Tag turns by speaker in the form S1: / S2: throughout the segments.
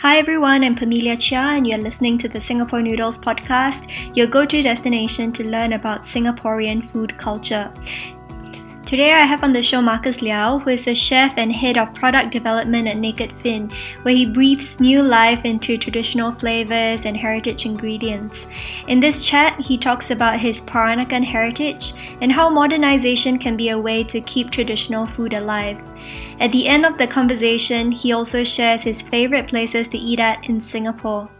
S1: Hi everyone, I'm Pamelia Chia, and you're listening to the Singapore Noodles podcast, your go to destination to learn about Singaporean food culture. Today I have on the show Marcus Leow, who is a chef and head of product development at Naked Finn, where he breathes new life into traditional flavors and heritage ingredients. In this chat, he talks about his Peranakan heritage and how modernization can be a way to keep traditional food alive. At the end of the conversation, he also shares his favorite places to eat at in Singapore.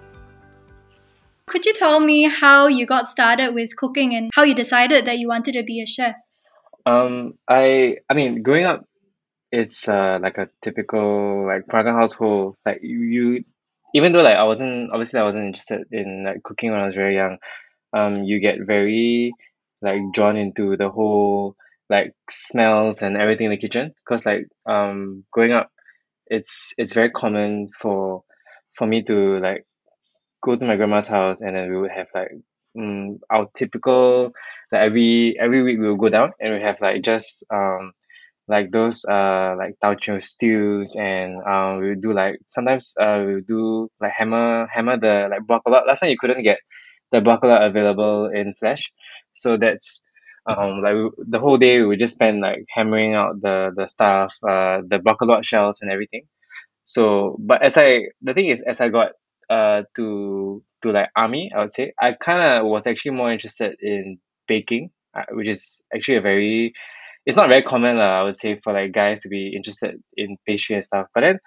S1: Could you tell me how you got started with cooking and how you decided that you wanted to be a chef?
S2: Um, I I mean, growing up, it's uh like a typical like Peranakan household. Like you, you, even though like I wasn't obviously I wasn't interested in like cooking when I was very young. Um, you get very like drawn into the whole like smells and everything in the kitchen because like um growing up, it's it's very common for for me to like go to my grandma's house and then we would have like um our typical like every every week we will go down and we have like just um like those uh like teochew stews and um we will do like sometimes uh we will do like hammer hammer the like buah keluak last time you couldn't get the buah keluak available in flesh. So that's um like we, the whole day we just spend like hammering out the the stuff uh the buah keluak shells and everything. So but as I the thing is as I got uh to to like army I would say I kind of was actually more interested in baking uh, which is actually a very it's not very common I would say for like guys to be interested in pastry and stuff. But then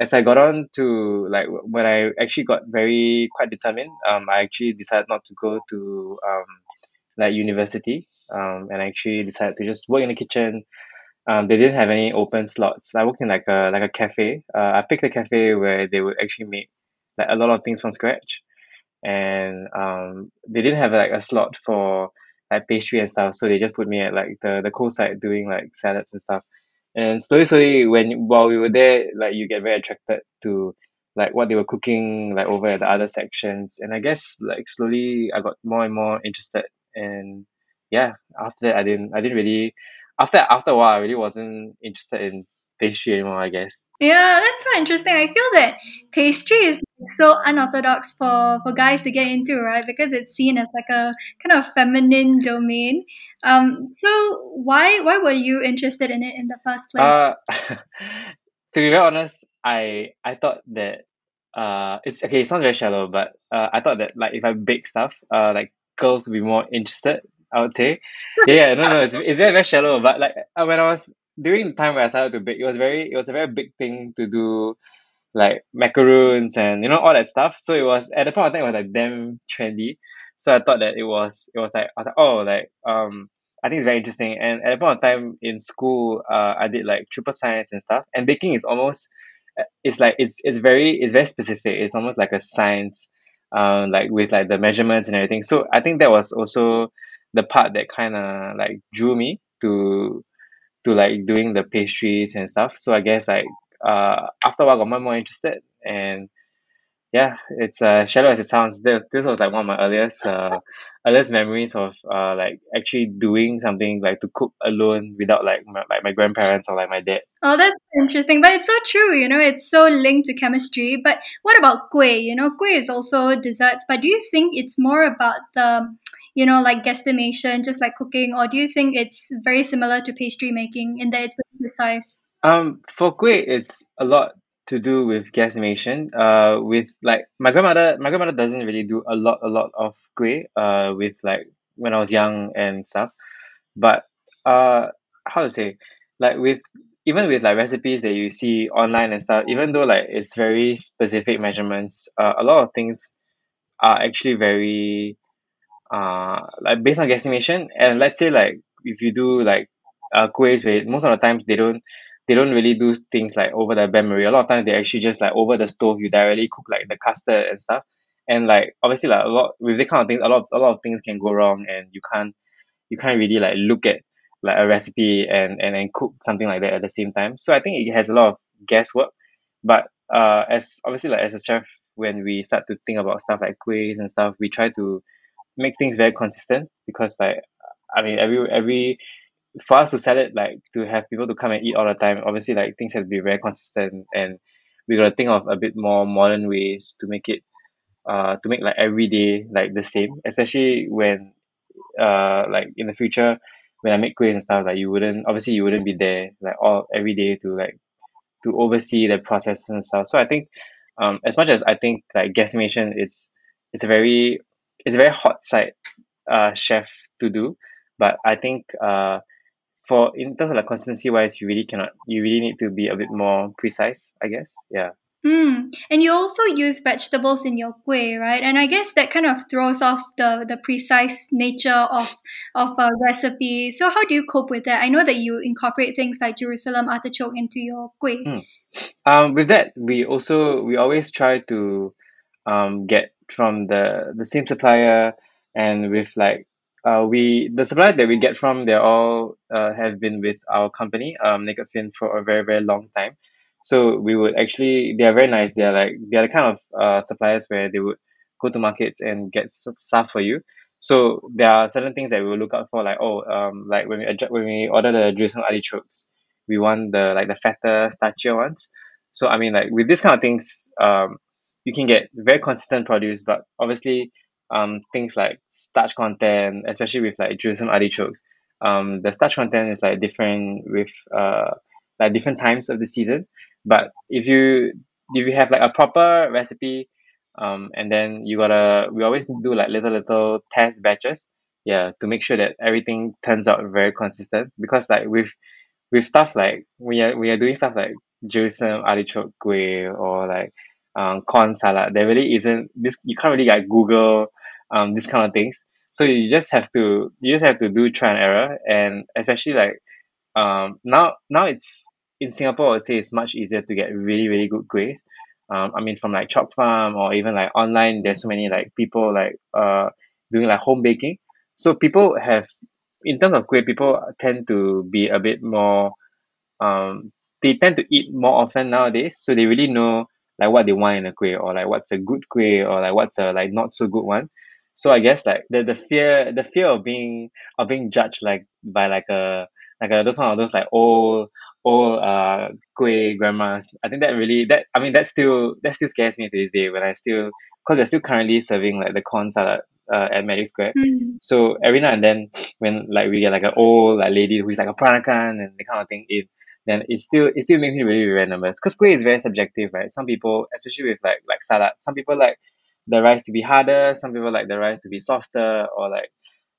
S2: as I got on to like when I actually got very quite determined um I actually decided not to go to um like university um and I actually decided to just work in the kitchen. Um they didn't have any open slots. I worked in like a like a cafe. Uh I picked a cafe where they would actually make like a lot of things from scratch. And um they didn't have like a slot for like pastry and stuff. So they just put me at like the the cold side doing like salads and stuff. And slowly slowly when while we were there like you get very attracted to like what they were cooking like over at the other sections. And I guess like slowly I got more and more interested. And yeah after that I didn't I didn't really after after a while I really wasn't interested in pastry anymore I guess.
S1: Yeah, that's so interesting. I feel that pastry is so unorthodox for, for guys to get into, right? Because it's seen as like a kind of feminine domain. Um, so why why were you interested in it in the first place?
S2: uh to be very honest I I thought that uh it's okay it sounds very shallow but uh I thought that like if I bake stuff uh like girls would be more interested I would say yeah no no it's, it's very very shallow but like uh, when I was during the time where I started to bake it was very it was a very big thing to do like macaroons and you know all that stuff. So it was at the point of time it was like damn trendy. So I thought that it was it was like I was like oh like um I think it's very interesting. And at the point of time in school uh I did like triple science and stuff. And baking is almost uh, it's like it's it's very it's very specific. It's almost like a science um like with like the measurements and everything. So I think that was also the part that kind of like drew me to to like doing the pastries and stuff. So I guess like uh after a while I got more and more interested and yeah it's uh shallow as it sounds this, this was like one of my earliest uh earliest memories of uh like actually doing something like to cook alone without like my, like my grandparents or like my dad
S1: Oh, that's interesting. But it's so true, you know, it's so linked to chemistry. But what about kueh? You know, kueh is also desserts, but do you think it's more about the, you know, like guesstimation, just like cooking, or do you think it's very similar to pastry making in that it's precise?
S2: Um, for kueh, it's a lot to do with guesstimation. Uh, with like my grandmother, my grandmother doesn't really do a lot, a lot of kueh. Uh, with like when I was young and stuff, but uh, how to say, like with even with like recipes that you see online and stuff, even though like it's very specific measurements, uh, a lot of things are actually very uh like based on guesstimation. And let's say like if you do like uh kuehs where most of the times they don't they don't really do things like over the bain. A lot of times they actually just like over the stove you directly cook like the custard and stuff. And like obviously like a lot with this kind of things a lot a lot of things can go wrong and you can't you can't really like look at like a recipe and and, and cook something like that at the same time. So I think it has a lot of guesswork. But uh as obviously like as a chef when we start to think about stuff like kuehs and stuff, we try to make things very consistent because like I mean every every for us to sell it like to have people to come and eat all the time obviously like things have to be very consistent and we gotta think of a bit more modern ways to make it uh to make like every day like the same especially when uh like in the future when I make kueh and stuff like you wouldn't obviously you wouldn't be there like all every day to like to oversee the process and stuff. So I think um as much as I think like guesstimation it's it's a very it's a very hot side uh chef to do but I think uh for in terms of like consistency wise you really cannot you really need to be a bit more precise I guess yeah
S1: Mm. And you also use vegetables in your kueh, right? And I guess that kind of throws off the, the precise nature of of a recipe. So how do you cope with that? I know that you incorporate things like Jerusalem artichoke into your kueh.
S2: Mm. Um, with that, we also we always try to um, get from the the same supplier and with like uh, we the supplier that we get from they all uh, have been with our company um Naked Finn for a very very long time. So we would actually they are very nice. They are like they are the kind of uh, suppliers where they would go to markets and get stuff for you. So there are certain things that we will look out for like oh um like when we adjust when we order the Jerusalem artichokes we want the like the fatter starchier ones. So I mean like with this kind of things um you can get very consistent produce but obviously um things like starch content especially with like Jerusalem artichokes um the starch content is like different with uh like different times of the season. But if you if you have like a proper recipe um and then you gotta we always do like little little test batches yeah to make sure that everything turns out very consistent. Because like with with stuff like we are we are doing stuff like Jerusalem artichoke kueh or like um corn salat there really isn't this you can't really like Google um this kind of things. So you just have to you just have to do trial and error. And especially like um now now it's in Singapore I would say it's much easier to get really really good kuehs um I mean from like Chalk Farm or even like online there's so many like people like uh doing like home baking. So people have in terms of kueh people tend to be a bit more um they tend to eat more often nowadays. So they really know like what they want in a kueh or like what's a good kueh or like what's a like not so good one so I guess like the the fear the fear of being of being judged like by like a like a those one of those like old old uh kueh grandmas I think that really that I mean that still that still scares me to this day when I still cause they're still currently serving like the corn salat uh at Magic Square
S1: Mm.
S2: so every now and then when like we get like an old like lady who's like a peranakan and that kind of thing in then it still it still makes me really very nervous cause kueh is very subjective right? Some people especially with like like salat some people like the rice to be harder some people like the rice to be softer or like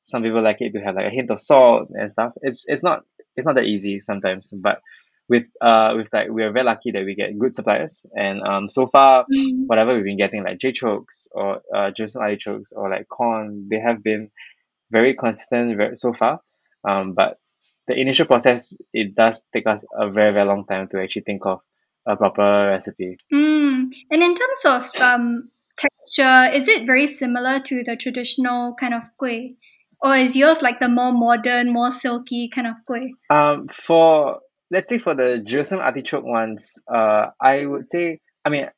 S2: some people like it to have like a hint of salt and stuff. It's it's not it's not that easy sometimes but with uh with like we are very lucky that we get good suppliers. And um so far
S1: Mm.
S2: whatever we've been getting like J chokes or uh Jerusalem artichokes or like corn they have been very consistent very, so far. Um but the initial process it does take us a very very long time to actually think of a proper recipe
S1: Mm. And in terms of um texture, is it very similar to the traditional kind of kueh? Or is yours like the more modern, more silky kind of kueh?
S2: um for let's say for the Jerusalem artichoke ones uh I would say I mean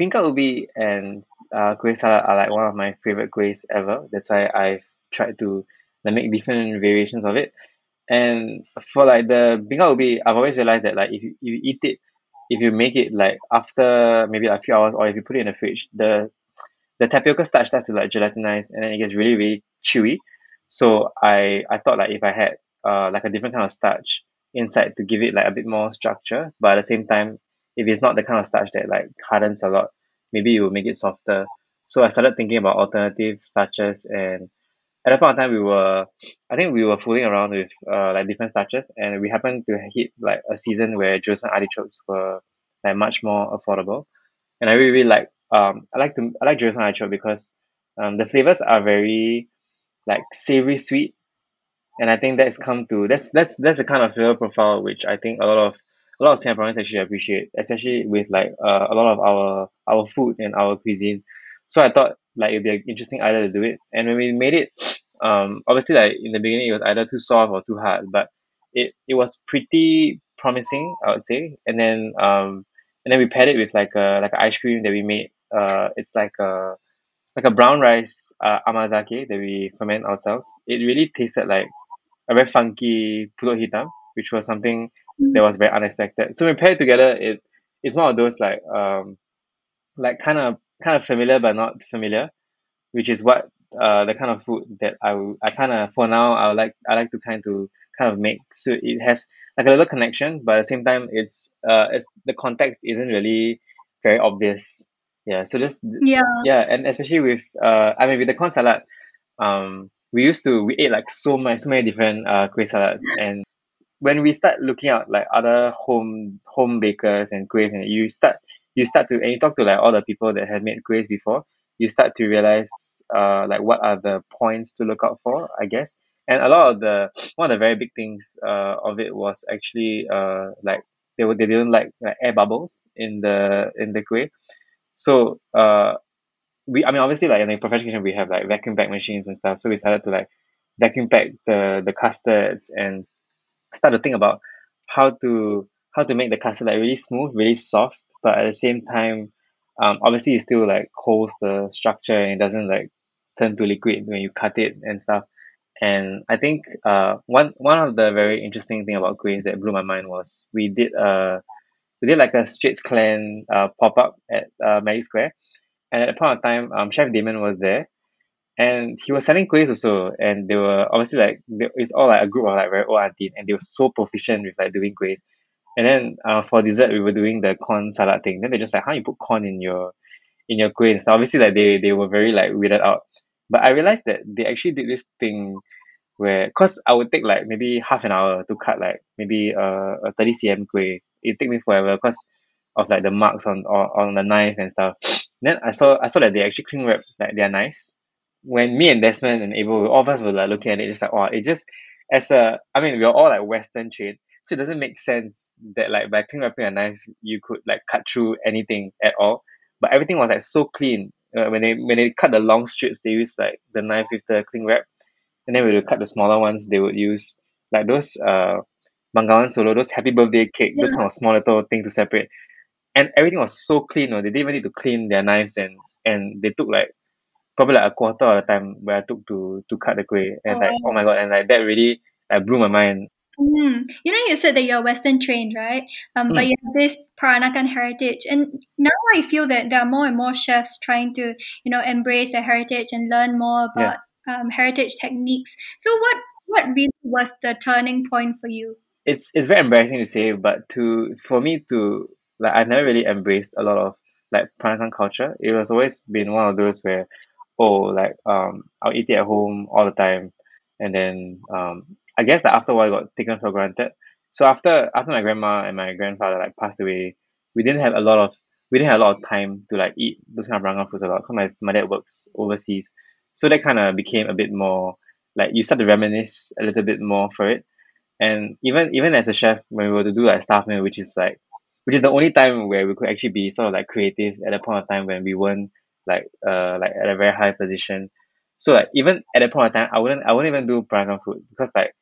S2: Bingka Ubi and uh kueh salat are like one of my favorite kuehs ever that's why I've tried to like make different variations of it and for like the Bingka Ubi I've always realized that like if you, you eat it if you make it like after maybe a few hours or if you put it in the fridge the the tapioca starch starts to like gelatinize and then it gets really really chewy. So I I thought like if I had uh like a different kind of starch inside to give it like a bit more structure but at the same time if it's not the kind of starch that like hardens a lot maybe it will make it softer. So I started thinking about alternative starches and at that point of time we were I think we were fooling around with uh like different starches and we happened to hit like a season where Jerusalem artichokes were like much more affordable. And I really really like um I like to I like Jerusalem artichoke because um the flavors are very like savory sweet. And I think that's come to that's that's that's the kind of flavor profile which I think a lot of a lot of Singaporeans actually appreciate especially with like uh, a lot of our our food and our cuisine so I thought like it'd be an interesting idea to do it. And when we made it um obviously like in the beginning it was either too soft or too hard but it it was pretty promising I would say. And then um and then we paired it with like a like a ice cream that we made uh it's like a like a brown rice uh amazake that we ferment ourselves. It really tasted like a very funky pulut hitam which was something that was very unexpected. So when we paired it together it it's one of those like um like kind of kind of familiar but not familiar, which is what uh the kind of food that I will I kind of for now I would like I like to kind to kind of make so it has like a little connection, but at the same time it's uh it's the context isn't really very obvious. Yeah, so just
S1: Yeah.
S2: yeah, and especially with uh I mean with the corn salat, um we used to we ate like so much so many different uh kueh salats and when we start looking at like other home home bakers and kuehs and you start you start to and you talk to like all the people that have made kuehs before you start to realize uh like what are the points to look out for I guess. And a lot of the one of the very big things uh of it was actually uh like they were they didn't like like air bubbles in the in the kueh so uh we I mean obviously like in the professional kitchen we have like vacuum pack machines and stuff. So we started to like vacuum pack the the custards and start to think about how to how to make the custard like really smooth really soft but at the same time um obviously it still like holds the structure and it doesn't like turn to liquid when you cut it and stuff. And I think uh one one of the very interesting thing about kuehs that blew my mind was we did uh we did like a Straits Clan uh pop up at uh Magic Square. And at that point of time um chef Damon was there. And he was selling kuehs also. And they were obviously like it's all like a group of like very old aunties. And they were so proficient with like doing kuehs and then uh for dessert we were doing the corn salat thing. Then they just like how you put corn in your in your kueh? Stuff obviously like they they were very like weirded out. But I realized that they actually did this thing where cause I would take like maybe half an hour to cut like maybe a, a thirty C_M kueh. It take me forever cause of like the marks on on, on the knife and stuff. Then I saw I saw that they actually cling wrap like their knives. When me and Desmond and Abel all of us were like looking at it just like wow it just as a I mean we are all like western trained so it doesn't make sense that like by cling wrapping a knife you could like cut through anything at all. But everything was like so clean. Uh, when they when they cut the long strips they use like the knife with the cling wrap. And then when they cut the smaller ones they would use like those uh Bengawan Solo those happy birthday cake those kind of small little thing to separate. And everything was so clean you know, they didn't even need to clean their knives and and they took like probably like a quarter of the time where I took to to cut the kueh. And it's like oh my god and like that really like blew my mind
S1: Mm. You know, you said that you're Western trained, right? Um, but
S2: Mm.
S1: you have this Peranakan heritage, and now I feel that there are more and more chefs trying to, you know, embrace their heritage and learn more
S2: Yeah.
S1: about um, heritage techniques. So, what what really was the turning point for you?
S2: it's it's very embarrassing to say, but to for me to like I've never really embraced a lot of like Peranakan culture. It was always been one of those where oh like um I'll eat it at home all the time and then um I guess that after a while got taken for granted. So after after my grandma and my grandfather like passed away, we didn't have a lot of we didn't have a lot of time to like eat those kind of Peranakan foods a lot because my, my dad works overseas. So that kind of became a bit more like you start to reminisce a little bit more for it and even even as a chef when we were to do like staff meal which is like which is the only time where we could actually be sort of like creative at that point of time when we weren't like uh like at a very high position so like even at that point of time I wouldn't I wouldn't even do Peranakan food because like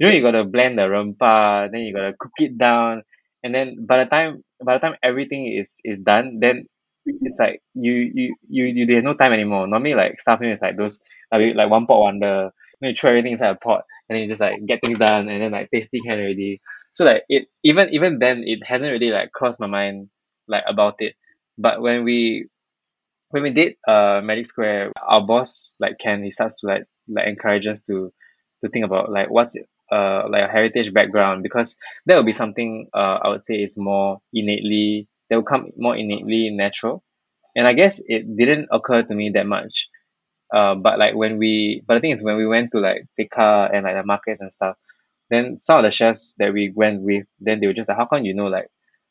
S2: you know you gotta blend the rempah then you gotta cook it down and then by the time by the time everything is is done then it's like you you you you there's no time anymore. Normally like meal is like those like like one pot wonder. Then you throw everything inside a pot and then you just like get things done and then like tasting can already. So like it even even then it hasn't really like crossed my mind like about it. But when we when we did uh Magic Square our boss like Ken he starts to like like encourage us to to think about like what's uh like a heritage background because that will be something uh I would say is more innately that will come more innately natural. And I guess it didn't occur to me that much. Uh but like when we but the thing is when we went to like Tekka and like the markets and stuff then some of the chefs that we went with then they were just like how come you know like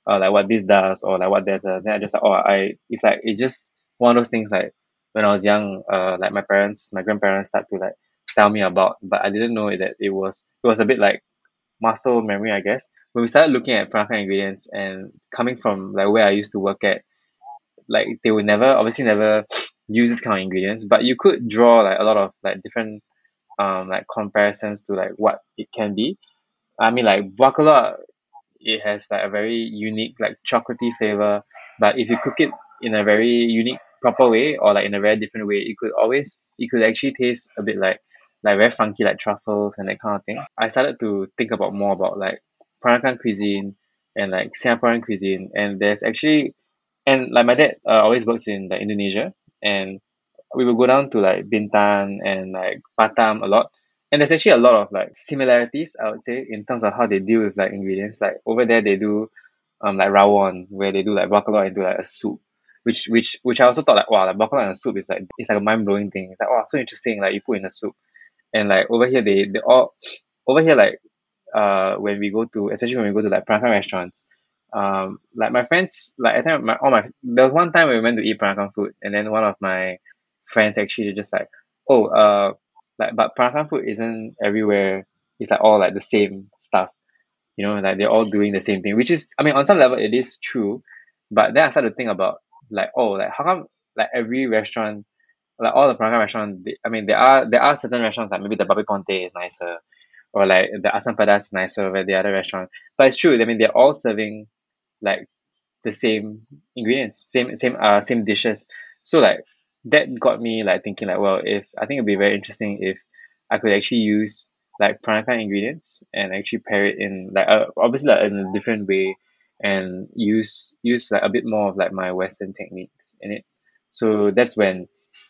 S2: uh like what this does or like what that does? Then I just like oh I it's like it just one of those things like when I was young uh like my parents my grandparents start to like tell me about but I didn't know that it was it was a bit like muscle memory I guess. When we started looking at Peranakan ingredients and coming from like where I used to work at like they would never obviously never use this kind of ingredients but you could draw like a lot of like different um like comparisons to like what it can be. I mean like buah keluak it has like a very unique like chocolatey flavor but if you cook it in a very unique proper way or like in a very different way it could always it could actually taste a bit like like very funky like truffles and that kind of thing I started to think about more about like Peranakan cuisine and like Singaporean cuisine. And there's actually, and like my dad uh, always works in like Indonesia, and we will go down to like Bintan and like Batam a lot. And there's actually a lot of like similarities, I would say, in terms of how they deal with like ingredients. Like over there, they do um like rawon, where they do like buah keluak into like a soup, which which which I also thought like wow, like buah keluak in a soup is like it's like a mind blowing thing. It's like wow, so interesting. Like you put in a soup, and like over here they they all over here like uh when we go to especially when we go to like Peranakan restaurants, um like my friends like I think my all my there was one time we went to eat Peranakan food, and then one of my friends actually just like oh uh like but Peranakan food isn't everywhere. It's like all like the same stuff you know like they're all doing the same thing which is I mean on some level it is true but then I started to think about like oh like how come like every restaurant like all the Peranakan restaurant they, I mean there are there are certain restaurants like maybe the Babi Pongteh is nicer or like the Asam Pedas is nicer than the other restaurant. But it's true I mean they're all serving like the same ingredients same same uh same dishes. So like that got me like thinking like well if I think it'd be very interesting if I could actually use like Peranakan ingredients and actually pair it in like uh, obviously like in a different way and use use like a bit more of like my western techniques in it. So that's when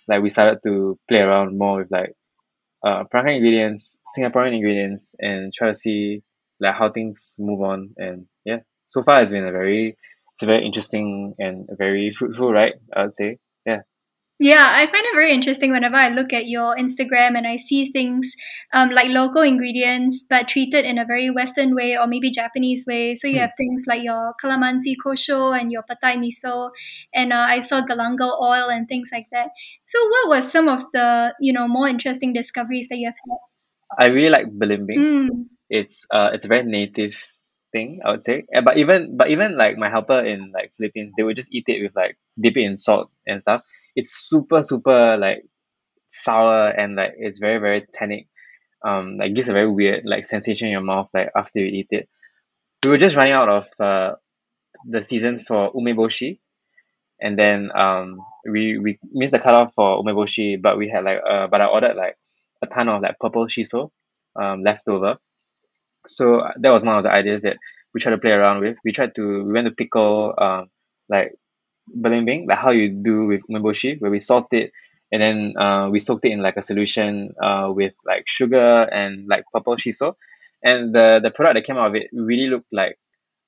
S2: like we started to play around more with like uh Peranakan ingredients Singaporean ingredients and try to see like how things move on. And yeah so far it's been a very it's a very interesting and very fruitful ride I would say yeah
S1: I find it very interesting whenever I look at your Instagram and I see things um, like local ingredients but treated in a very Western way or maybe Japanese way. So you
S2: Hmm.
S1: have things like your calamansi kosho and your petai miso, and uh, I saw galangal oil and things like that. So what was some of the you know more interesting discoveries that you have had?
S2: I really like belimbing
S1: Mm.
S2: it's uh it's a very native thing I would say but even but even like my helper in like Philippines they would just eat it with like dip it in salt and stuff it's super super like sour and like it's very very tannic. Um like gives a very weird like sensation in your mouth like after you eat it. We were just running out of uh the season for umeboshi. And then um we we missed the cutoff for umeboshi but we had like uh but I ordered like a ton of like purple shiso um left over. So that was one of the ideas that we tried to play around with. We tried to we went to pickle um like belimbing like how you do with umeboshi where we salt it and then uh we soaked it in like a solution uh with like sugar and like purple shiso. And the the product that came out of it really looked like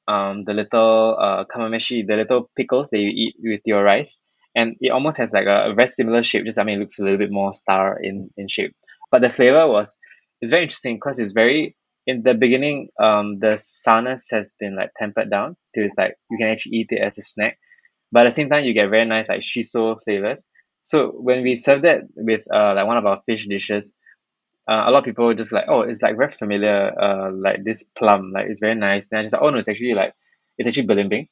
S2: um the little uh kamameshi the little pickles that you eat with your rice. And it almost has like a, a very similar shape just I mean it looks a little bit more star in in shape. But the flavor was it's very interesting because it's very in the beginning um the sourness has been like tempered down to it's like you can actually eat it as a snack but at the same time you get very nice like shiso flavors. So when we serve that with uh like one of our fish dishes uh, a lot of people just like oh it's like very familiar uh like this plum like it's very nice. Then I just like oh no it's actually like it's actually belimbing.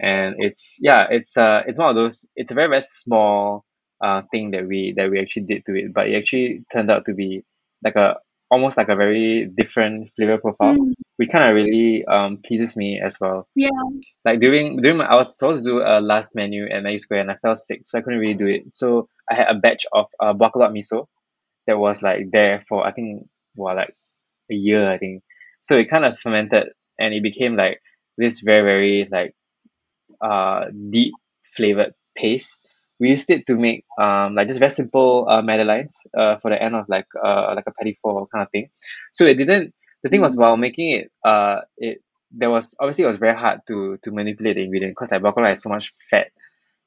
S2: And it's yeah it's uh it's one of those it's a very very small uh thing that we that we actually did to it but it actually turned out to be like a almost like a very different flavor profile.
S1: Mm.
S2: which kind of really um pleases me as well.
S1: Yeah.
S2: like during during my I was supposed to do a last menu at Magic Square and I fell sick so I couldn't really do it. So I had a batch of uh guacamole miso that was like there for I think well like a year I think. So it kind of fermented and it became like this very very like uh deep flavored paste we used it to make um like just very simple uh madeleines uh for the end of like uh like a petit four kind of thing so it didn't the thing was
S1: Mm.
S2: while making it uh it there was obviously it was very hard to to manipulate the ingredient because like guacamole has so much fat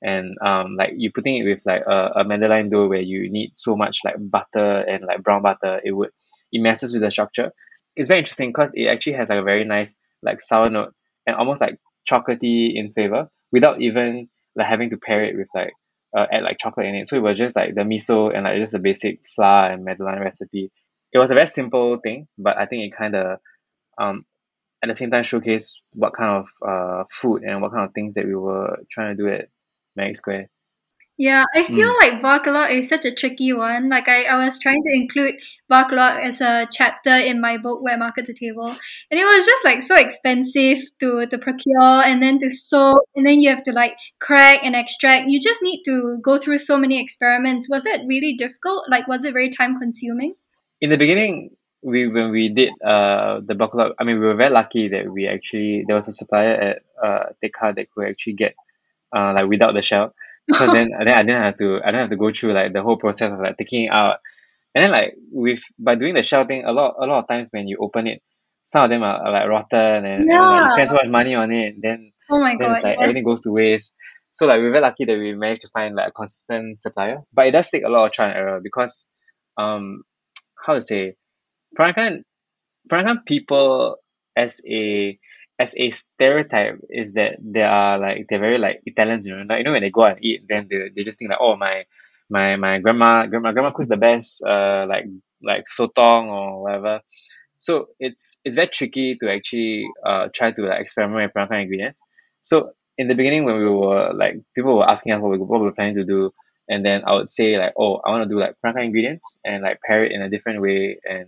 S2: and um like you putting it with like a, a madeleine dough where you need so much like butter and like brown butter it would it messes with the structure it's very interesting because it actually has like a very nice like sour note and almost like chocolatey in flavor without even like having to pair it with like uh, add like chocolate in it. So it was just like the miso and like just a basic flour and madeleine recipe. It was a very simple thing but I think it kind of um at the same time showcase what kind of uh food and what kind of things that we were trying to do at Magic Square
S1: Yeah, I feel
S2: Mm.
S1: like buah keluak is such a tricky one. Like I, I was trying to include buah keluak as a chapter in my book Wet Market to Table. And it was just like so expensive to, to procure and then to soak and then you have to like crack and extract. You just need to go through so many experiments. Was that really difficult? Like was it very time consuming?
S2: in the beginning we when we did uh the buah keluak, I mean we were very lucky that we actually there was a supplier at uh Tekka that could actually get uh like without the shell. So then then I didn't have to I didn't have to go through like the whole process of like taking it out. And then like with by doing the shell thing, a lot a lot of times when you open it, some of them are, are like rotten and, and then, like, you spend so much money on it, then
S1: Oh my
S2: then
S1: god,
S2: it's like
S1: yes.
S2: everything goes to waste. So like we're very lucky that we managed to find like a consistent supplier. But it does take a lot of trial and error because um how to say Peranakan Peranakan people as a as a stereotype is that they are like they're very like Italians, you know. Like you know when they go out and eat, then they, they just think like, oh my my my grandma grandma grandma cooks the best uh like like sotong or whatever. So it's it's very tricky to actually uh try to like experiment with Peranakan ingredients. So in the beginning when we were like people were asking us what we what we were planning to do, and then I would say like, oh, I want to do like Peranakan ingredients and like pair it in a different way and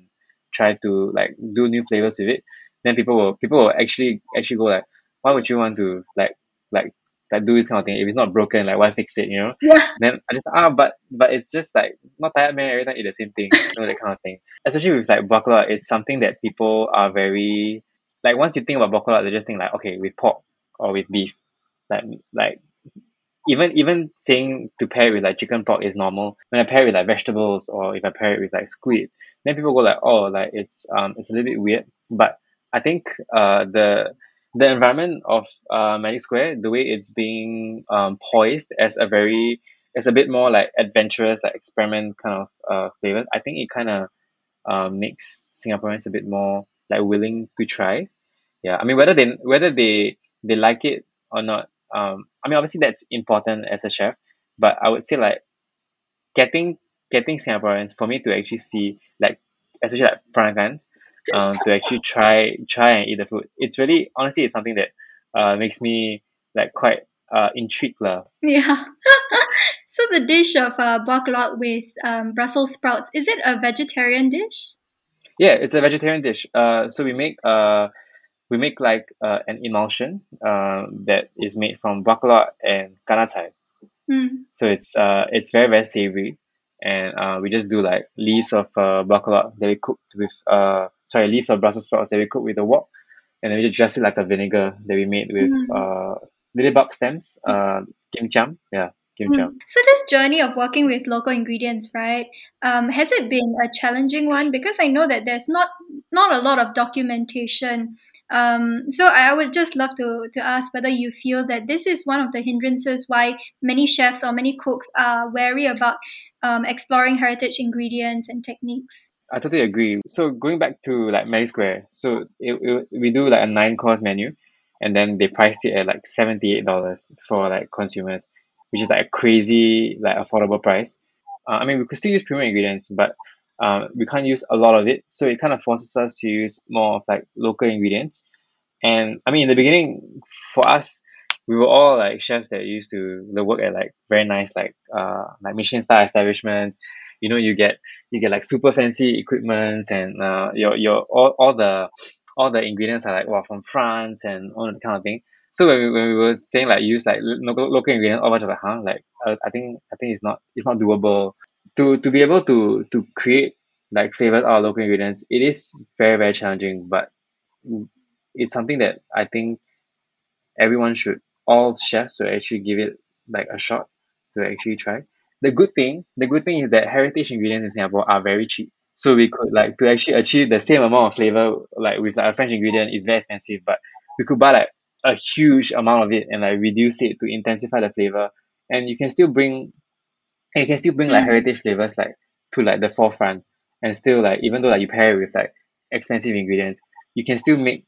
S2: try to like do new flavors with it. Then people will people will actually actually go like, why would you want to like like like do this kind of thing if it's not broken? Like why fix it? You know?
S1: Yeah.
S2: Then I just ah, but but it's just like not tired man. Every time eat the same thing, you know that kind of thing. Especially with like buah keluak, it's something that people are very like. Once you think about buah keluak, they just think like okay with pork or with beef, like like even even saying to pair with like chicken pork is normal. When I pair it with like vegetables or if I pair it with like squid, then people go like oh like it's um it's a little bit weird. But I think uh the the environment of uh Magic Square, the way it's being um poised as a very as a bit more like adventurous, like experiment kind of uh flavor, I think it kind of uh, makes Singaporeans a bit more like willing to try. Yeah, I mean whether they whether they they like it or not. Um, I mean obviously that's important as a chef, but I would say like getting getting Singaporeans for me to actually see like especially like Peranakans, um, to actually try try and eat the food. It's really honestly it's something that uh makes me like quite uh intrigued lah.
S1: Yeah. so the dish of uh, buah keluak with um, Brussels sprouts, is it a vegetarian dish?
S2: Yeah, it's a vegetarian dish. Uh, so we make uh, we make like uh, an emulsion uh, that is made from baklava and kanatai.
S1: Mm.
S2: So it's uh, it's very very savory, and uh, we just do like leaves of uh, buah keluak that we cooked with uh, sorry leaves of Brussels sprouts that we cook with the wok, and then we just dress it like a vinegar that we made with
S1: Mm.
S2: uh, lilibab stems, uh, kimcham, yeah, kimcham.
S1: Mm. So this journey of working with local ingredients, right? Um, has it been a challenging one? Because I know that there's not not a lot of documentation. Um, so I would just love to to ask whether you feel that this is one of the hindrances why many chefs or many cooks are wary about um, exploring heritage ingredients and techniques.
S2: I totally agree. So going back to like Magic Square, so it, it, we do like a nine course menu, and then they priced it at like seventy eight dollars for like consumers, which is like a crazy like affordable price. Uh, I mean, we could still use premium ingredients, but um, we can't use a lot of it, so it kind of forces us to use more of like local ingredients. And I mean, in the beginning, for us, we were all like chefs that used to work at like very nice like uh like Michelin star establishments. You know, you get you get like super fancy equipments and uh your your all, all the all the ingredients are like wow from France and all that kind of thing. So when we, when we were saying like use like local ingredients, all of us were like huh like uh, I think I think it's not it's not doable to to be able to to create like flavors out of local ingredients. It is very very challenging, but it's something that I think everyone should all chefs should actually give it like a shot to actually try. The good thing, the good thing is that heritage ingredients in Singapore are very cheap. So we could like to actually achieve the same amount of flavor like with like a French ingredient is very expensive, but we could buy like a huge amount of it and like reduce it to intensify the flavor. And you can still bring you can still bring like
S1: Mm.
S2: heritage flavors like to like the forefront and still like even though like you pair it with like expensive ingredients, you can still make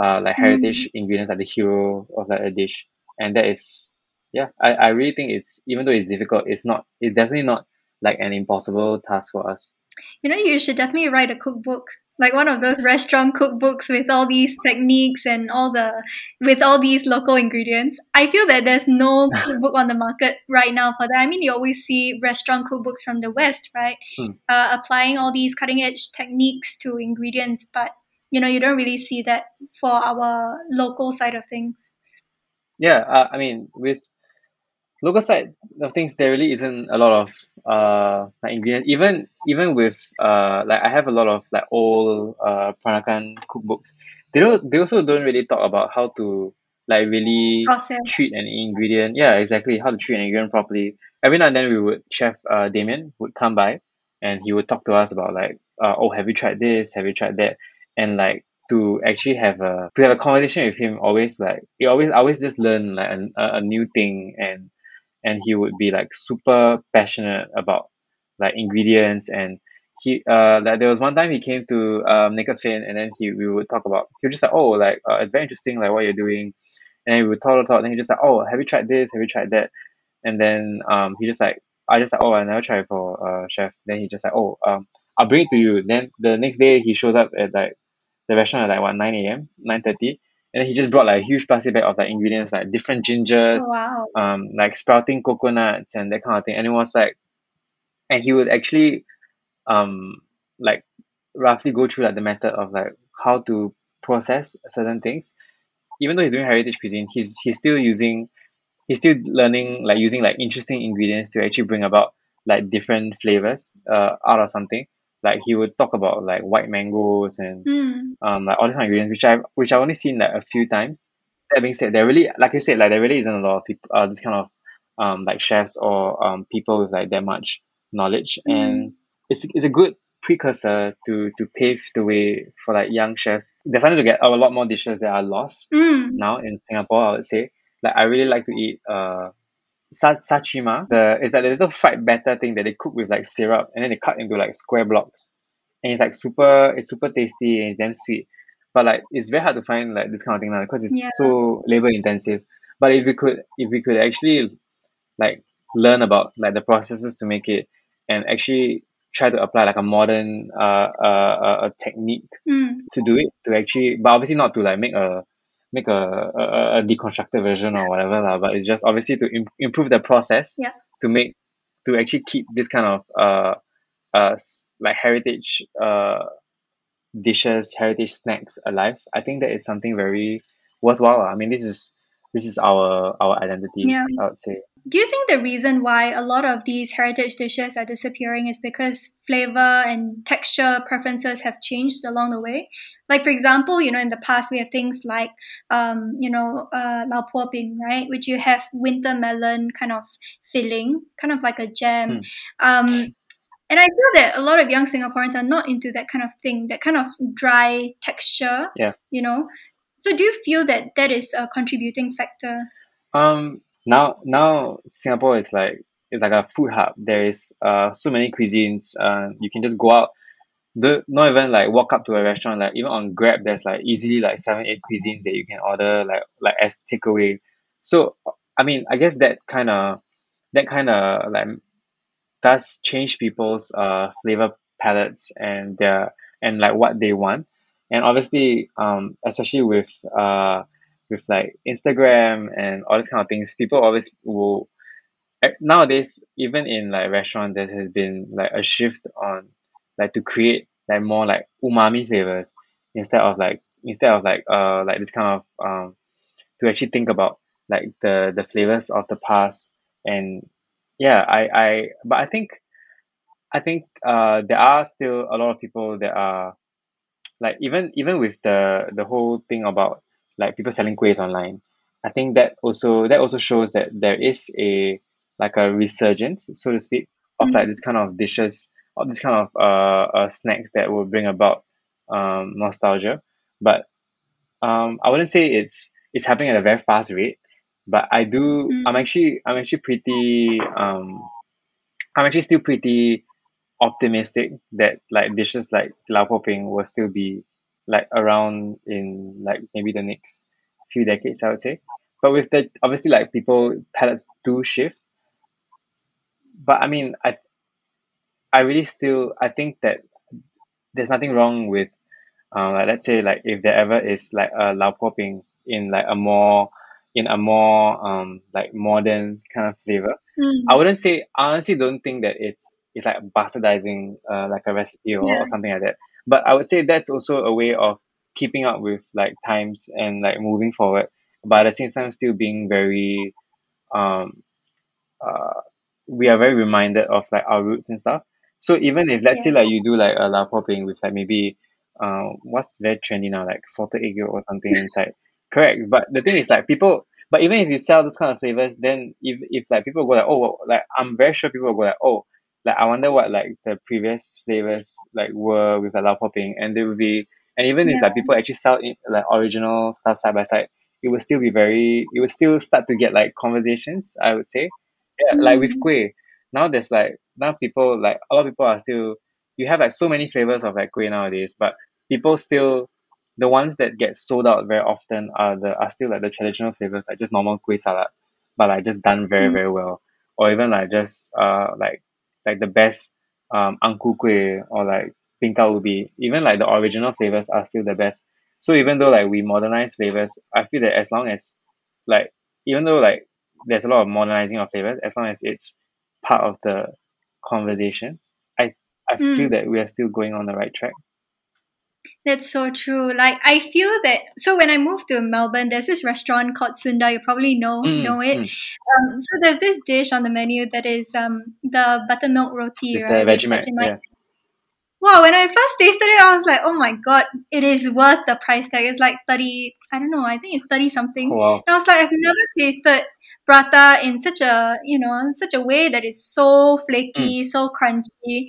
S2: uh like heritage ingredients like the hero of like a dish. And that is yeah, I, I really think it's even though it's difficult, it's not it's definitely not like an impossible task for us.
S1: You know, you should definitely write a cookbook, like one of those restaurant cookbooks with all these techniques and all the with all these local ingredients. I feel that there's no cookbook on the market right now for that. I mean, you always see restaurant cookbooks from the West, right?
S2: Hmm.
S1: Uh, applying all these cutting edge techniques to ingredients, but you know, you don't really see that for our local side of things.
S2: Yeah, uh, I mean with local side of things there really isn't a lot of uh like ingredients even even with uh like I have a lot of like old uh Peranakan cookbooks. They don't they also don't really talk about how to like really
S1: Process.
S2: treat an ingredient. Yeah exactly. How to treat an ingredient properly. Every now and then we would chef uh Damian would come by and he would talk to us about like uh, oh have you tried this? Have you tried that? And like to actually have a to have a conversation with him always like you always I always just learn like an, a, a new thing and and he would be like super passionate about like ingredients. And he uh like there was one time he came to um Naked Finn and then he we would talk about he was just like oh like uh, it's very interesting like what you're doing. And then we would talk talk talk and he just like oh have you tried this? Have you tried that? And then um he just like I just like oh I never tried for uh chef. Then he just like oh um I'll bring it to you. Then the next day he shows up at like the restaurant at like what nine A_M nine thirty and he just brought like a huge plastic bag of like ingredients like different gingers
S1: Oh, wow.
S2: um like sprouting coconuts and that kind of thing. And it was like and he would actually um like roughly go through like the method of like how to process certain things. Even though he's doing heritage cuisine he's he's still using he's still learning like using like interesting ingredients to actually bring about like different flavors uh out of something like he would talk about like white mangoes and
S1: Mm.
S2: um like all different ingredients which I've which I've only seen like a few times. That being said, there really like you said, like there really isn't a lot of people uh this kind of um like chefs or um people with like that much knowledge and it's it's a good precursor to to pave the way for like young chefs. They're starting to get a lot more dishes that are lost
S1: Mm.
S2: now in Singapore, I would say. Like I really like to eat uh sa- sachima. The it's like the little fried batter thing that they cook with like syrup and then they cut into like square blocks. And it's like super it's super tasty and it's damn sweet. But like it's very hard to find like this kind of thing now because it's
S1: Yeah.
S2: so labor intensive. But if we could if we could actually like learn about like the processes to make it and actually try to apply like a modern uh uh, uh, technique
S1: Mm.
S2: to do it to actually but obviously not to like make a make a a, a- deconstructed version or whatever lah but it's just obviously to Im- improve the process
S1: Yeah.
S2: to make to actually keep this kind of uh uh like heritage uh dishes heritage snacks alive i think that is something very worthwhile i mean this is this is our our identity
S1: Yeah.
S2: i would say
S1: Do you think the reason why a lot of these heritage dishes are disappearing is because flavor and texture preferences have changed along the way? Like, for example, you know, in the past we have things like, um, you know, uh, lao ping, right, which you have winter melon kind of filling, kind of like a jam. Um, and I feel that a lot of young Singaporeans are not into that kind of thing, that kind of dry texture.
S2: Yeah.
S1: You know, so do you feel that that is a contributing factor?
S2: Um, now now Singapore is like it's like a food hub. There is uh so many cuisines. Uh, you can just go out. Do not even like walk up to a restaurant. Like even on Grab, there's like easily like seven eight cuisines that you can order like like as takeaway. So I mean, I guess that kind of that kind of like does change people's uh flavor palettes and their and like what they want. And obviously, um, especially with uh with like Instagram and all these kind of things, people always will nowadays even in like restaurant there has been like a shift on like to create like more like umami flavors instead of like instead of like uh like this kind of um to actually think about like the the flavors of the past and yeah I I but I think I think uh there are still a lot of people that are like even even with the the whole thing about like people selling kuehs online. I think that also that also shows that there is a like a resurgence so to speak of like this kind of dishes or this kind of uh, uh snacks that will bring about um nostalgia. But um I wouldn't say it's it's happening at a very fast rate but I do
S1: Mm.
S2: I'm actually I'm actually pretty um I'm actually still pretty optimistic that like dishes like Lao Po Bing will still be like around in like maybe the next few decades I would say. But with the obviously like people palates do shift. But I mean I I really still I think that there's nothing wrong with um like let's say like if there ever is like a Lao Po Bing in like a more in a more um like modern kind of flavor.
S1: Mm.
S2: I wouldn't say I honestly don't think that it's it's like bastardizing uh, like a recipe or,
S1: Yeah.
S2: or something like that. But I would say that's also a way of keeping up with like times and like moving forward, but at the same time still being very um uh we are very reminded of like our roots and stuff. So even if let's say
S1: Yeah.
S2: like you do like a lao po bing with like maybe uh what's very trendy now like salted egg yolk or something inside. Correct. But the thing is like people but even if you sell those kind of flavors then if if like people go like oh well, like I'm very sure people will go like oh like I wonder what like the previous flavors like were with the lao po bing and they would be and even if like people actually sell it like original stuff side by side it would still be very it would still start to get like conversations I would say yeah like with
S1: Mm.
S2: kueh now there's like now people like a lot of people are still you have like so many flavors of like kueh nowadays but people still the ones that get sold out very often are the are still like the traditional flavors like just normal kueh salat but like just done very
S1: Mm.
S2: very well or even like just uh like like the best um ang ku kueh or like bingka ubi. Even like the original flavors are still the best. So even though like we modernize flavors I feel that as long as like even though like there's a lot of modernizing of flavors as long as it's part of the conversation I I feel
S1: Mm.
S2: that we are still going on the right track
S1: That's so true. Like I feel that so when I moved to Melbourne, there's this restaurant called Sunda. You probably know
S2: mm,
S1: know it.
S2: mm.
S1: Um, so there's this dish on the menu that is um the buttermilk roti,
S2: the
S1: right? With
S2: Vegemite
S1: Vegemite.
S2: yeah
S1: Wow, when I first tasted it, I was like, oh my god, it is worth the price tag. It's like thirty. I don't know. I think it's thirty something.
S2: wow
S1: And I was like, I've never tasted prata in such a you know in such a way that is so flaky, so crunchy.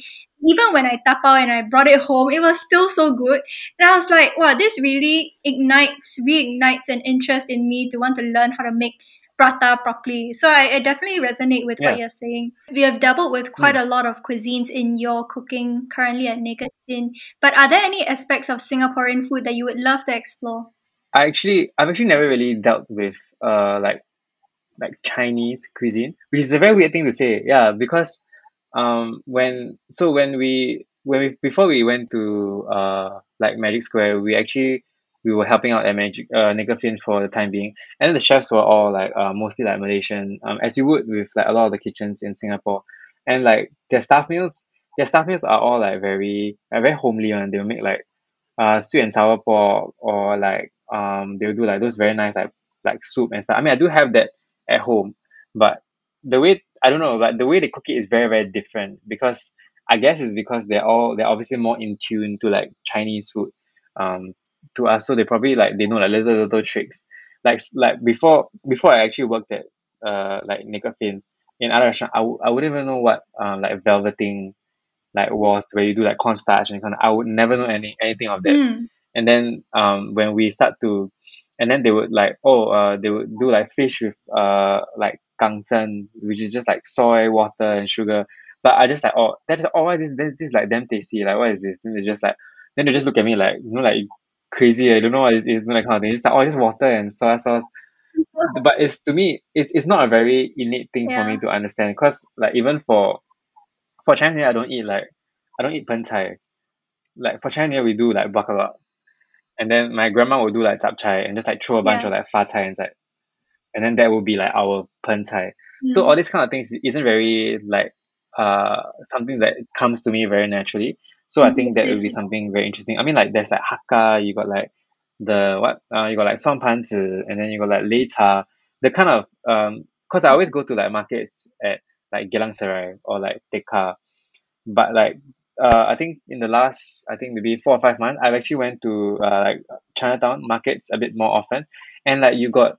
S1: Even when I tap out and I brought it home, it was still so good. And I was like, wow, this really ignites, reignites an interest in me to want to learn how to make prata properly. So I, I definitely resonate with
S2: Yeah.
S1: what you're saying. We have dabbled with quite
S2: Mm.
S1: a lot of cuisines in your cooking currently at Naked Finn. But are there any aspects of Singaporean food that you would love to explore?
S2: I actually I've actually never really dealt with uh like like Chinese cuisine, which is a very weird thing to say. Yeah, because um when so when we when we before we went to uh like Magic Square, we actually we were helping out at Magic uh Naked for the time being, and the chefs were all like uh mostly like Malaysian, um as you would with like a lot of the kitchens in Singapore, and like their staff meals, their staff meals are all like very uh, very homely and They'll make like uh sweet and sour pork or like um they'll do like those very nice like like soup and stuff. I mean I do have that at home, but the way I don't know, but the way they cook it is very very different because I guess it's because they're all they're obviously more in tune to like Chinese food, um, to us. So they probably like they know like little little tricks. Like like before before I actually worked at uh like Naked Finn in other restaurant, I, w- I wouldn't even know what um like velveting like was where you do like cornstarch and kind of I would never know any anything of that
S1: Mm.
S2: and then um when we start to and then they would like oh uh they would do like fish with uh like kangzhen which is just like soy water and sugar. But I just like oh that is oh this this, this is like damn tasty. Like what is this? Then they just like then they just look at me like you know like crazy. I don't know what it is like kind of thing. Just like oh just water and soy sauce. But it's to me it's, it's not a very innate thing for me to understand. Because like even for for Chinese I don't eat like I don't eat pen cai like for Chinese we do like bacalao and then my grandma would do like tap chai and just like throw a bunch
S1: yeah.
S2: of like fa chai inside. And then that would be like our pen chai. Mm. So all
S1: mm.
S2: these kind of things isn't very like uh something that comes to me very naturally. So. I mm-hmm. think that would be something very interesting. I mean like there's like hakka, you got like the what uh, you got like song panzi and then you got like lei. The kind of um because I always go to like markets at like Geylang Serai or like Tekka. But like uh I think in the last I think maybe four or five months I've actually went to uh like Chinatown markets a bit more often and like you got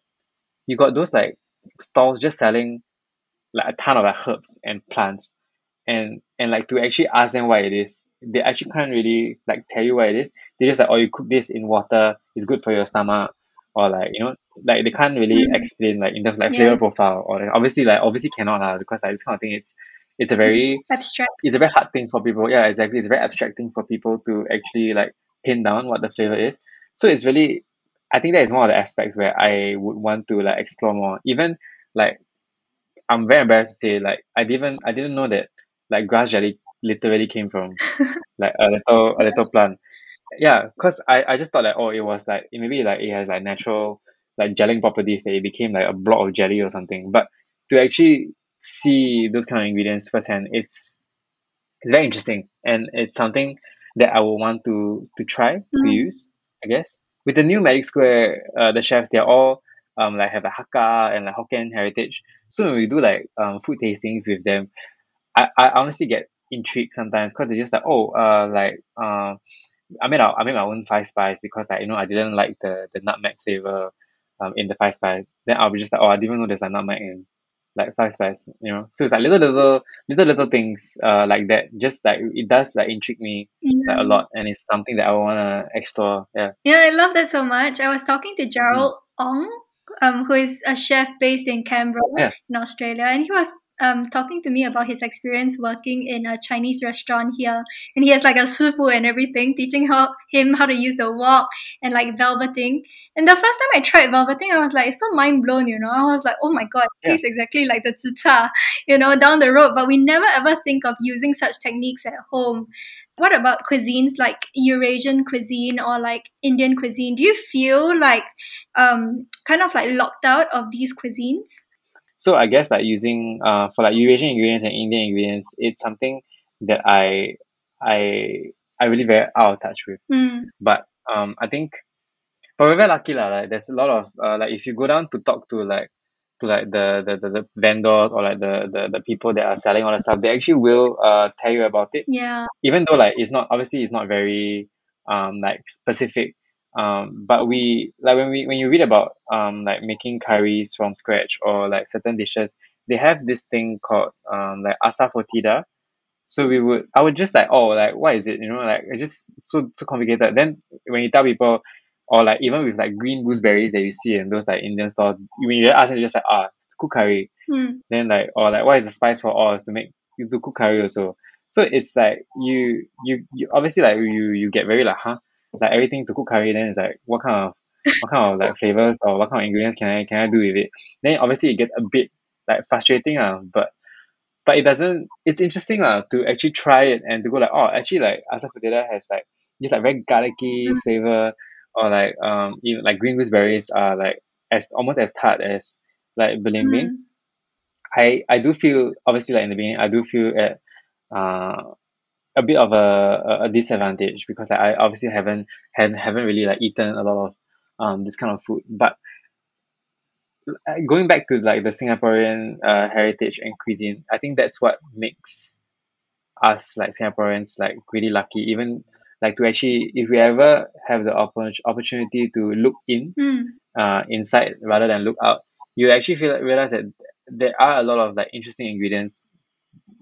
S2: you got those like stalls just selling like a ton of like herbs and plants and and like to actually ask them why it is they actually can't really like tell you why it is they just like oh you cook this in water it's good for your stomach or like you know like they can't really
S1: Mm.
S2: explain like in terms of like
S1: Yeah.
S2: flavor profile or like obviously like obviously cannot lah because like this kind of thing it's it's a very
S1: Abstract.
S2: it's a very hard thing for people. Yeah exactly. It's a very abstract thing for people to actually like pin down what the flavor is. So it's really I think that is one of the aspects where I would want to like explore more. Even like I'm very embarrassed to say like I didn't I didn't know that like grass jelly literally came from like a little a little plant. Yeah cause I I just thought like oh it was like it maybe like it has like natural like gelling properties that it became like a block of jelly or something. But to actually see those kind of ingredients firsthand it's it's very interesting and it's something that I will want to to try to
S1: Mm.
S2: use I guess with the new Magic Square uh the chefs they're all um like have a Hakka and like Hokkien heritage. So when we do like um food tastings with them, I, I honestly get intrigued sometimes because they're just like oh uh like uh I made our, I made my own five spice because like you know I didn't like the the nutmeg flavor um in the five spice. Then I'll be just like oh I didn't even know there's like nutmeg in like five spice, you know. So it's like little little little little things uh like that. Just like it does like intrigue me like a lot and it's something that I wanna explore. Yeah.
S1: Yeah, I love that so much. I was talking to Gerald Ong, um, who is a chef based in Canberra
S2: Yeah.
S1: in Australia, and he was um talking to me about his experience working in a Chinese restaurant here. And he has like a sufu and everything, teaching how him how to use the wok and like velveting. And the first time I tried velveting, I was like so mind blown, you know. I was like, oh my god, it
S2: Yeah.
S1: tastes exactly like the tzuta, you know, down the road. But we never ever think of using such techniques at home. What about cuisines like Eurasian cuisine or like Indian cuisine? Do you feel like um kind of like locked out of these cuisines?
S2: So I guess like using uh for like Eurasian ingredients and Indian ingredients, it's something that I I I really very out of touch with.
S1: Mm.
S2: But um I think but we're very lucky lah. Like there's a lot of uh like if you go down to talk to like to like the the, the, the vendors or like the, the the people that are selling all the stuff, they actually will uh tell you about it.
S1: Yeah.
S2: Even though like it's not obviously it's not very um like specific. Um but we like when we when you read about um like making curries from scratch or like certain dishes, they have this thing called um like asafoetida. So we would I would just like oh like what is it you know like it's just so so complicated. Then when you tell people or like even with like green gooseberries that you see in those like Indian stores, when you ask them just like ah it's cook curry.
S1: Mm.
S2: Then like or like what is the spice for all is to make you to cook curry also. So it's like you you, you obviously like you you get very like huh like everything to cook curry then it's like what kind of what kind of like flavors or what kind of ingredients can I can I do with it? Then obviously it gets a bit like frustrating ah but but it doesn't it's interesting lah to actually try it and to go like oh actually like asafoetida has like this like very garlicky
S1: Mm.
S2: flavor or like um even like green gooseberries are like as almost as tart as like belimbing.
S1: Mm.
S2: I I do feel obviously like in the beginning I do feel at uh a bit of a, a- disadvantage because like, I obviously haven't haven't haven't really like eaten a lot of um this kind of food but going back to like the Singaporean uh, heritage and cuisine I think that's what makes us like Singaporeans like really lucky even like to actually if we ever have the oppor- opportunity to look in
S1: Mm.
S2: uh, inside rather than look out, you actually feel realize that there are a lot of like interesting ingredients,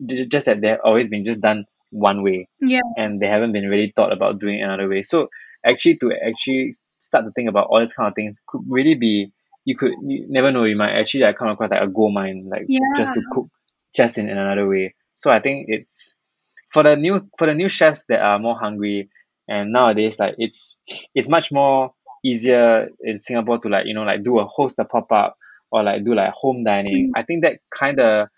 S2: ju- just that they've always been just done one way,
S1: Yeah.
S2: and they haven't been really thought about doing another way. So actually, to actually start to think about all these kind of things could really be you could you never know you might actually like come across like a gold mine like just to cook just in another way. So I think it's for the new for the new chefs that are more hungry and nowadays like it's it's much more easier in Singapore to like you know like do a host a pop up or like do like home dining.
S1: Mm.
S2: I think that kind of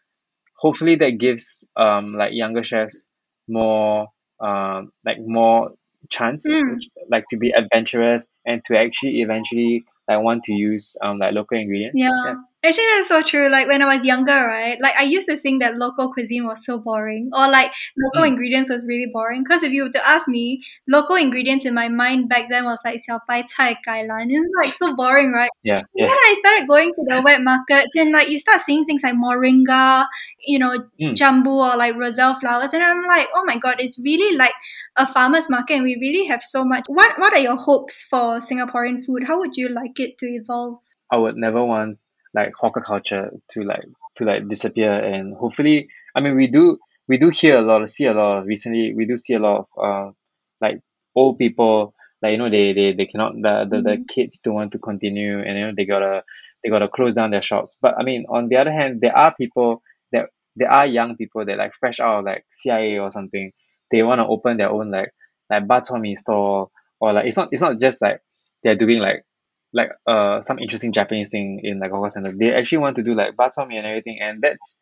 S2: hopefully that gives um like younger chefs more um like more chance
S1: Mm.
S2: which, like to be adventurous and to actually eventually like want to use um like local ingredients.
S1: Yeah. Actually, that's so true. Like when I was younger, right? Like I used to think that local cuisine was so boring, or like local
S2: Mm.
S1: ingredients was really boring. Because if you were to ask me, local ingredients in my mind back then was like xiao bai cai gai lan. It's like so boring, right?
S2: Yeah.
S1: And
S2: Yeah.
S1: then I started going to the wet markets, and like you start seeing things like moringa, you know,
S2: Mm.
S1: jambu or like roselle flowers, and I'm like, oh my god, it's really like a farmer's market, and we really have so much. What What are your hopes for Singaporean food? How would you like it to evolve?
S2: I would never want like hawker culture to like to like disappear and hopefully I mean we do we do hear a lot see a lot of recently we do see a lot of uh like old people like you know they they, they cannot the, the, the
S1: Mhm.
S2: kids don't want to continue and you know they gotta they gotta close down their shops but I mean on the other hand there are people that there are young people that like fresh out of like CIA or something they want to open their own like like chor store or like it's not it's not just like they're doing like like uh some interesting Japanese thing in like hawker center. They actually want to do like bak and everything, and that's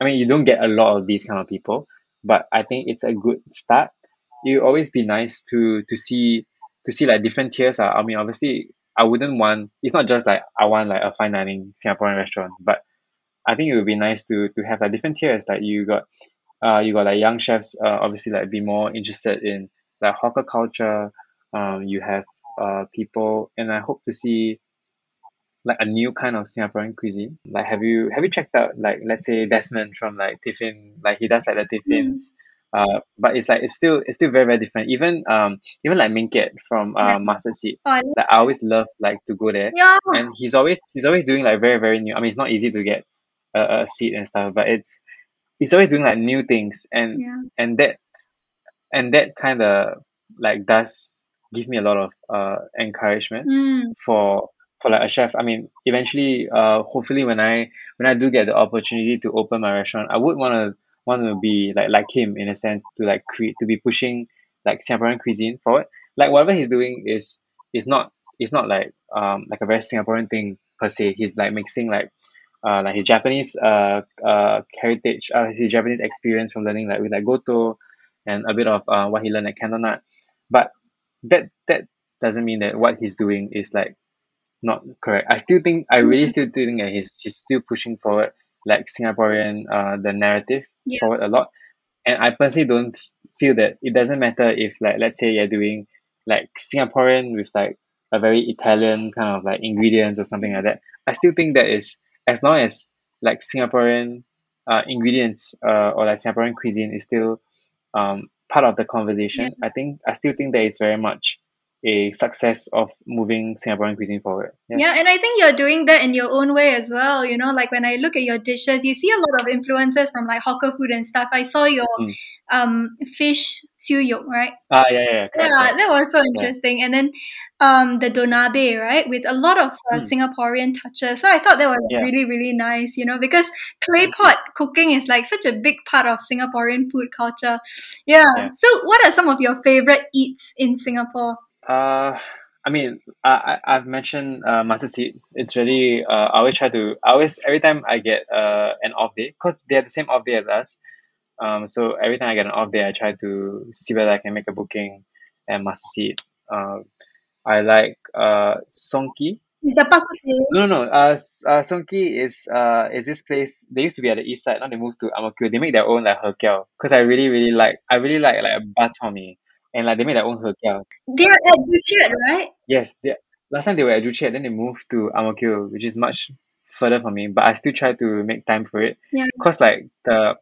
S2: I mean you don't get a lot of these kind of people, but I think it's a good start. You always be nice to to see to see like different tiers. Uh. I mean obviously I wouldn't want it's not just like I want like a fine dining Singaporean restaurant, but I think it would be nice to to have like different tiers. Like you got uh you got like young chefs uh obviously like be more interested in like hawker culture. Um you have uh people and I hope to see like a new kind of Singaporean cuisine. Like have you have you checked out like let's say Desmond from like Tiffin, like he does like the Tiffins. Uh, but it's like it's still it's still very very different. Even um even like Minket from uh. Mustard Seed.
S1: Oh, I
S2: Like I always love like to go there.
S1: yeah.
S2: And he's always he's always doing like very very new. I mean it's not easy to get a, a seat and stuff, but it's he's always doing like new things and
S1: Yeah.
S2: and that and that kind of like does give me a lot of uh encouragement
S1: Mm.
S2: for for like a chef. I mean eventually uh hopefully when i when i do get the opportunity to open my restaurant i would want to want to be like like him in a sense to like create to be pushing like singaporean cuisine forward like whatever he's doing is is not is not like um like a very singaporean thing per se. He's like mixing like uh like his japanese uh uh heritage uh his japanese experience from learning like with like goto and a bit of uh what he learned at candlenut but that that doesn't mean that what he's doing is like not correct. I still think I really still think that he's he's still pushing forward like Singaporean uh the narrative
S1: Yeah.
S2: forward a lot. And I personally don't feel that it doesn't matter if like let's say you're doing like Singaporean with like a very Italian kind of like ingredients or something like that. I still think that is as long as like Singaporean uh ingredients uh or like Singaporean cuisine is still um part of the conversation. I think I still think that is very much a success of moving Singaporean cuisine forward. Yeah.
S1: Yeah, and I think you're doing that in your own way as well. You know, like when I look at your dishes, you see a lot of influences from like hawker food and stuff. I saw your
S2: Mm.
S1: um fish siu yok, right?
S2: Ah yeah yeah correct,
S1: yeah,
S2: correct.
S1: that was so interesting. And then um the donabe, right, with a lot of uh,
S2: Mm.
S1: Singaporean touches. So I thought that was
S2: Yeah.
S1: really really nice, you know, because clay pot cooking is like such a big part of Singaporean food culture. Yeah.
S2: Yeah.
S1: So what are some of your favorite eats in Singapore?
S2: Uh, I mean, I, I I've mentioned uh, mustard seed. It's really uh, I always try to. I always every time I get uh an off day, cause they have the same off day as us. Um, so every time I get an off day, I try to see whether I can make a booking at mustard seed. Um, I like uh Songki.
S1: The bak kut teh.
S2: No, no, no. Uh, S- uh, Songki is uh is this place. They used to be at the east side. Now they moved to Ang Mo Kio. They make their own like herkiao. Cause I really really like. I really like like bak chor mee. and like they make their own herkiao.
S1: They're at Joo Chiat, right?
S2: Yes, they, last time they were at Joo Chiat, then they moved to Ang Mo Kio, which is much further from me. But I still try to make time for it.
S1: Yeah.
S2: Cause like the,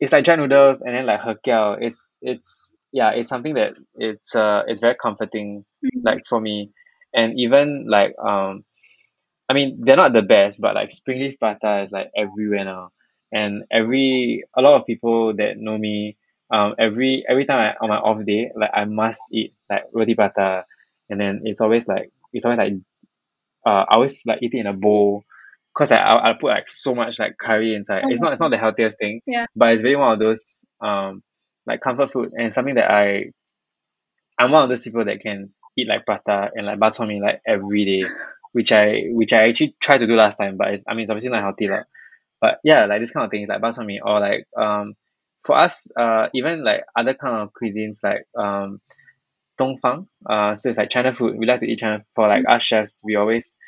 S2: it's like dry noodles and then like herkiao. It's it's yeah, it's something that it's uh it's very comforting
S1: Mhm.
S2: like for me, and even like um, I mean they're not the best, but like spring leaf prata is like everywhere now, and every a lot of people that know me, um, every every time I on my off day, like I must eat like roti prata, and then it's always like it's always like, uh, I always like eat it in a bowl. Cause I I put like so much like curry inside. It's not it's not the healthiest thing.
S1: Yeah.
S2: But it's really one of those um like comfort food and something that I I'm one of those people that can eat like prata and like bak chor mee like every day, which I which I actually tried to do last time, but it's, I mean it's obviously not healthy lah. But yeah, like this kind of things like bak chor mee or like um for us uh even like other kind of cuisines like um Dongfang uh so it's like China food. We like to eat China for like us chefs. We always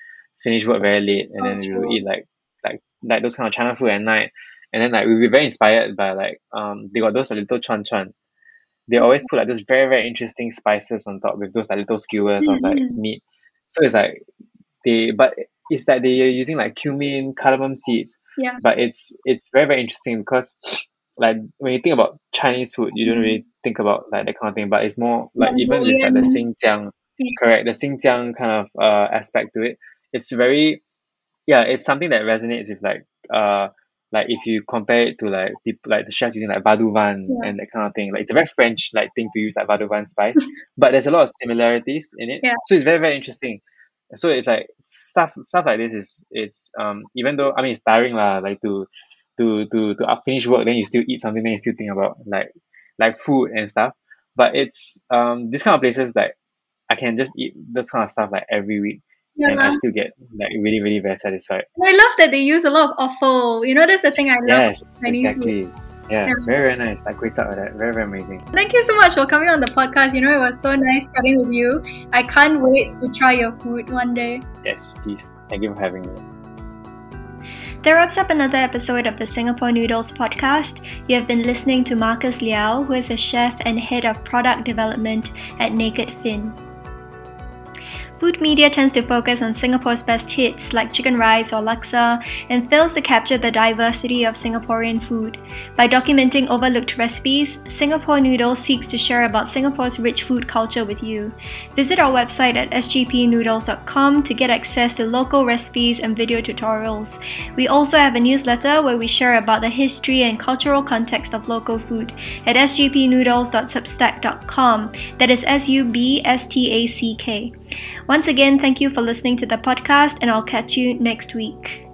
S2: finish work very late and
S1: Oh,
S2: then we will eat like like like those kind of China food at night. And then like we'll be very inspired by like um they got those little chuan chuan. They always put like those very very interesting spices on top with those like little skewers of like
S1: Mhm.
S2: meat. So it's like they but it's like they are using like cumin, cardamom seeds,
S1: Yeah.
S2: but it's it's very very interesting because like when you think about Chinese food, you don't
S1: Mhm.
S2: really think about like that kind of thing. But it's more like even with like the Xinjiang,
S1: Yeah.
S2: correct, the Xinjiang kind of uh aspect to it. It's very yeah, it's something that resonates with like uh like if you compare it to like people like the chefs using like vadouvan
S1: Yeah.
S2: and that kind of thing. Like it's a very French like thing to use like vadouvan spice. but there's a lot of similarities in it.
S1: Yeah.
S2: So it's very, very interesting. So it's like stuff stuff like this is it's um even though I mean it's tiring lah, like to to to to finish work then you still eat something then you still think about like like food and stuff. But it's um this kind of places like I can just eat this kind of stuff like every week
S1: Yeah.
S2: and I still get like really, really very satisfied.
S1: And I love that they use a lot of offal. You know, that's the thing I love.
S2: Yes,
S1: Chinese food.
S2: exactly. Yeah,
S1: Yeah.
S2: very, very nice. Like kway chap like that. Very, very amazing.
S1: Thank you so much for coming on the podcast. You know, it was so nice chatting with you. I can't wait to try your food one day.
S2: Yes, please. Thank you for having me.
S1: That wraps up another episode of the Singapore Noodles podcast. You have been listening to Marcus Leow, who is a chef and head of product development at Naked Finn. Food media tends to focus on Singapore's best hits like chicken rice or laksa and fails to capture the diversity of Singaporean food. By documenting overlooked recipes, Singapore Noodles seeks to share about Singapore's rich food culture with you. Visit our website at sgpnoodles.com to get access to local recipes and video tutorials. We also have a newsletter where we share about the history and cultural context of local food at sgpnoodles.substack.com. That is S U B S T A C K. Once again, thank you for listening to the podcast, and I'll catch you next week.